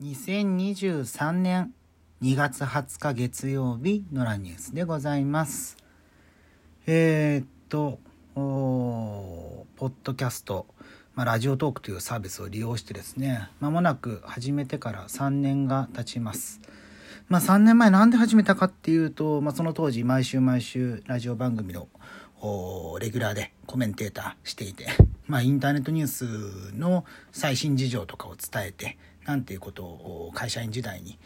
2023年2月20日月曜日のラニュースでございます。えー、っと、ポッドキャスト、まあ、ラジオトークというサービスを利用してですね、まもなく始めてから3年が経ちます。まあ、3年前なんで始めたかっていうと、まあ、その当時毎週毎週ラジオ番組のレギュラーでコメンテーターしていて、まあ、インターネットニュースの最新事情とかを伝えて、なんていうことを会社員時代に、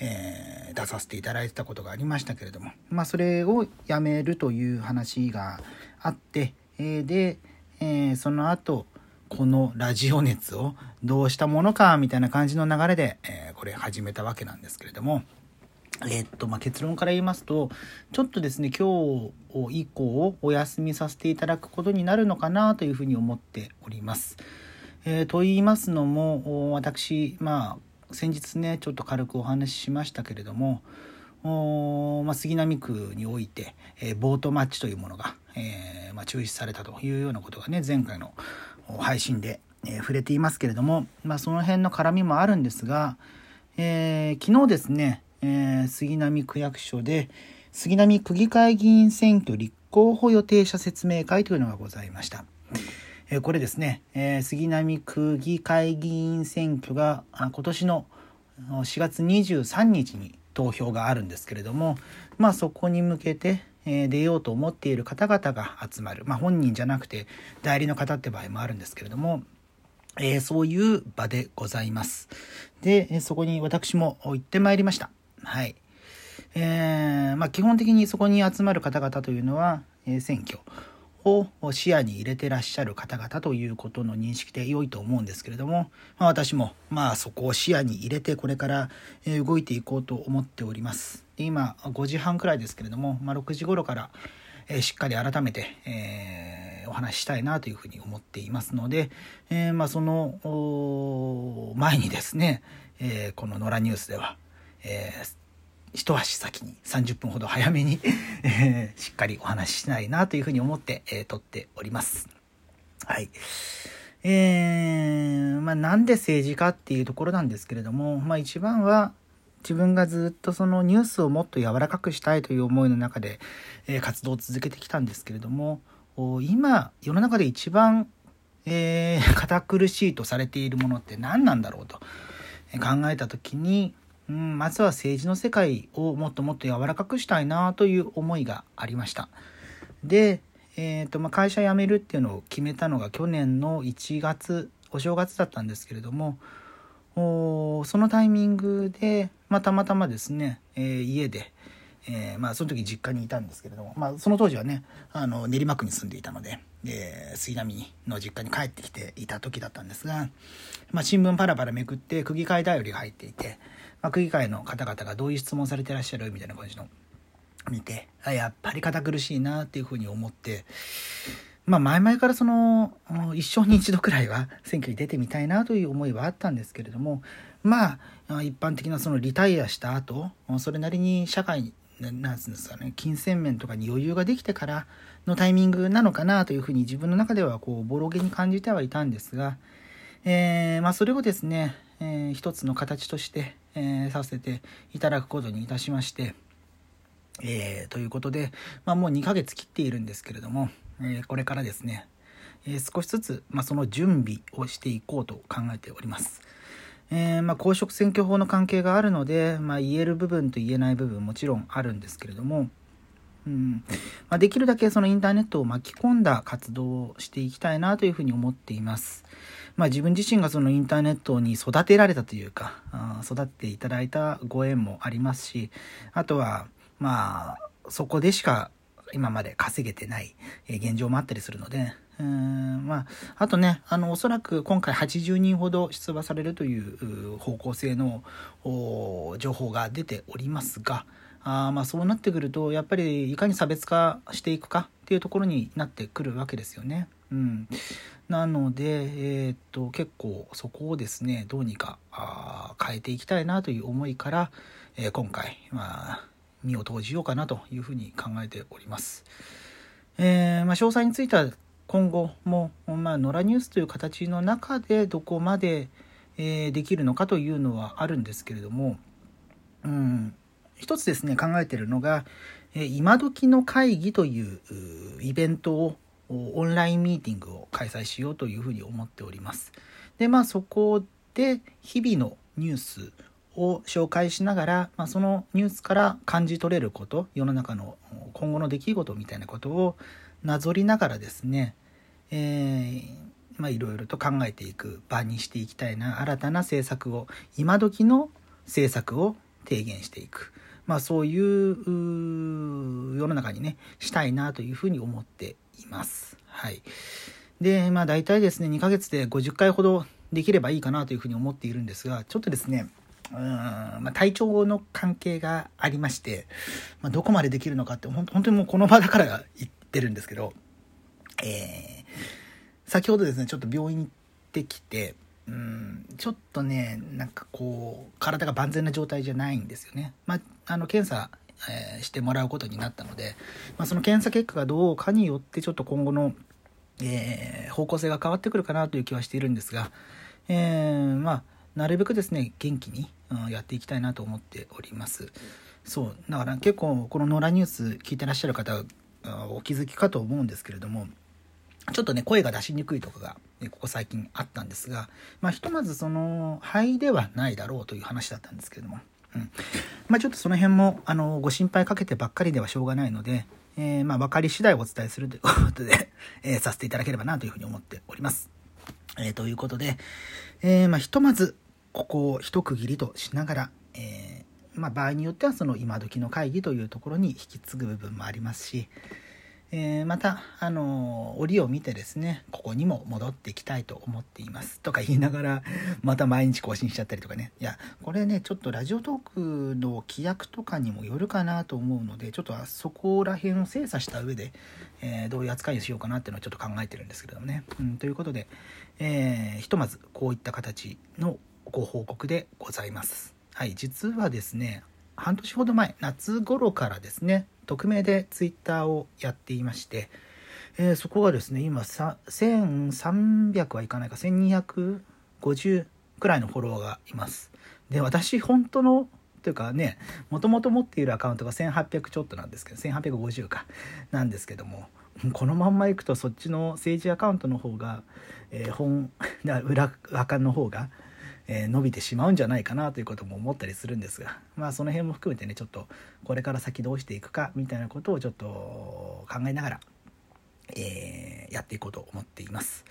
えー、出させていただいてたことがありましたけれども、まあ、それをやめるという話があって、えー、で、えー、その後、このラジオ熱をどうしたものかみたいな感じの流れで、えこれ始めたわけなんですけれども、えっと、まあ、結論から言いますと、ちょっとですね、今日以降お休みさせていただくことになるのかなというふうに思っております。えー、と言いますのも、私、まあ、先日ね、ちょっと軽くお話ししましたけれども、おまあ、杉並区において、えー、ボートマッチというものが、えー、まあ、中止されたというようなことがね、前回の配信で、え触れていますけれども、まあ、その辺の絡みもあるんですが、え昨日ですね、えー、杉並区役所で杉並区議会議員選挙立候補予定者説明会というのがございました。え、これですね、え、杉並区議会議員選挙が今年の4月23日に投票があるんですけれども、まあ、そこに向けて、え出ようと思っている方々が集まる、まあ、本人じゃなくて代理の方って場合もあるんですけれども、えそういう場でございます。で、そこに私も行ってまいりました。はい。えー、まあ、基本的にそこに集まる方々というのは、えー、選挙を視野に入れてらっしゃる方々ということの認識で良いと思うんですけれども、まあ、私もまあそこを視野に入れてこれから、え動いていこうと思っております。で今5時半くらいですけれども、まあ、6時頃から、えしっかり改めて、えー、お話ししたいなというふうに思っていますので、えー、まあ、その前にですね、えこの「野良ニュース」ではえー、一足先に30分ほど早めに えー、しっかりお話ししたいなというふうに思って、えー、撮っております。はい。えー、まあなんで政治家っていうところなんですけれども、まあ一番は自分がずっとそのニュースをもっと柔らかくしたいという思いの中で、えー、活動を続けてきたんですけれども、今世の中で一番、えー、堅苦しいとされているものって何なんだろうと考えた時に、うん、まずは政治の世界をもっともっと柔らかくしたいなという思いがありました。で、えーとまあ、会社辞めるっていうのを決めたのが去年の1月お正月だったんですけれどもおそのタイミングで、まあ、たまたまですね、えー、家で、えー、まあ、その時実家にいたんですけれども、まあ、その当時はねあの練馬区に住んでいたので、えー、杉並の実家に帰ってきていた時だったんですが、まあ、新聞パラパラめくって区議会だよりが入っていてまあ、区議会の方々がどういう質問されてらっしゃるみたいな感じの見てあやっぱり堅苦しいなっていうふうに思ってまあ前々からその一生に一度くらいは選挙に出てみたいなという思いはあったんですけれどもまあ一般的なそのリタイアした後それなりに社会になんつうんですかね金銭面とかに余裕ができてからのタイミングなのかなというふうに自分の中ではこうボロゲに感じてはいたんですが、えー、まあそれをですね、えー、一つの形としてえー、させていただくことにいたしまして、え、ということで、まあ、もう2ヶ月切っているんですけれども、え、これからですね、え少しずつ、まあ、その準備をしていこうと考えております。えー、まあ、公職選挙法の関係があるので、まあ、言える部分と言えない部分もちろんあるんですけれども、うんまあ、できるだけそのインターネットを巻き込んだ活動をしていきたいなというふうに思っています。まあ、自分自身がそのインターネットに育てられたというか、育っていただいたご縁もありますし、あとは、まあ、そこでしか今まで稼げてない現状もあったりするので、うんまあ、あとね、あの、おそらく今回80人ほど出馬されるという方向性の情報が出ておりますが、あまあそうなってくると、やっぱりいかに差別化していくかっていうところになってくるわけですよね。うん、なので、えー、っと結構そこをですねどうにかあ変えていきたいなという思いから、えー、今回、まあ、身を投じようかなというふうに考えております。えー、まあ、詳細については今後も、まあ、野良ニュースという形の中でどこまで、え、できるのかというのはあるんですけれども、うん、一つですね考えてるのが、えー、今時の会議というイベントをオンラインミーティングを開催しようというふうに思っております。でまあそこで日々のニュースを紹介しながら、まあ、そのニュースから感じ取れること世の中の今後の出来事みたいなことをなぞりながらですね、えー、まあ、いろいろと考えていく場にしていきたいな新たな政策を今時の政策を提言していく、まあ、そういう世の中にねしたいなというふうに思っています。はい、でまあ大体ですね2ヶ月で50回ほどできればいいかなというふうに思っているんですがちょっとですねうんまあ、体調の関係がありまして、まあ、どこまでできるのかって本当にもうこの場だから言ってるんですけど、えー、先ほどですねちょっと病院行ってきてうんちょっとねなんかこう体が万全な状態じゃないんですよね。まあ、あの検査、えー、してもらうことになったので、まあ、その検査結果がどうかによってちょっと今後の、えー、方向性が変わってくるかなという気はしているんですが、えー、まあなるべくですね元気に、うん、やっていきたいなと思っております。そうだから結構この野良ニュース聞いてらっしゃる方お気づきかと思うんですけれどもちょっとね声が出しにくいとかが、ね、ここ最近あったんですがまあひとまずその肺ではないだろうという話だったんですけれども、うん。まあ、ちょっとその辺もあのご心配かけてばっかりではしょうがないので、えー、まあ分かり次第お伝えするということで、えー、させていただければなというふうに思っております。えー、ということで、えー、まあ、ひとまずここを一区切りとしながら、えー、まあ、場合によってはその今時の会議というところに引き継ぐ部分もありますし、えー、また、あの折を見てですねここにも戻っていきたいと思っています。とか言いながらまた毎日更新しちゃったりとかね。いやこれねちょっとラジオトークの規約とかにもよるかなと思うのでちょっとそこら辺を精査した上で、えー、どういう扱いをしようかなっていうのをちょっと考えてるんですけどもね、うん、ということで、えー、ひとまずこういった形のご報告でございます。はい、実はですね、半年ほど前、夏頃からですね、匿名でツイッターをやっていまして、えー、そこがですね、今1300はいかないか、1250くらいのフォロワーがいます。で、私、本当の、というかね、もともと持っているアカウントが1800ちょっとなんですけど、1850か、なんですけども、このまんまいくとそっちの政治アカウントの方が、えー、本、裏アの方が、え伸びてしまうんじゃないかなということも思ったりするんですがまあその辺も含めてねちょっとこれから先どうしていくかみたいなことをちょっと考えながら、えー、やっていこうと思っています。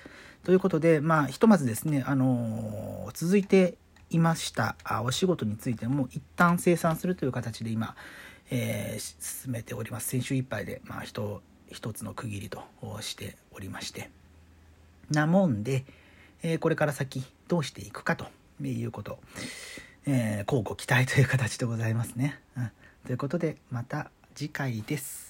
ということでまあひとまずですねあのー、続いていましたあお仕事についても一旦生産するという形で今、え、進めております。先週いっぱいで、まあ、一つの区切りとしておりまして。なもんで、え、これから先どうしていくかと。いうこと、えー、交互期待という形でございますね。うん、ということでまた次回です。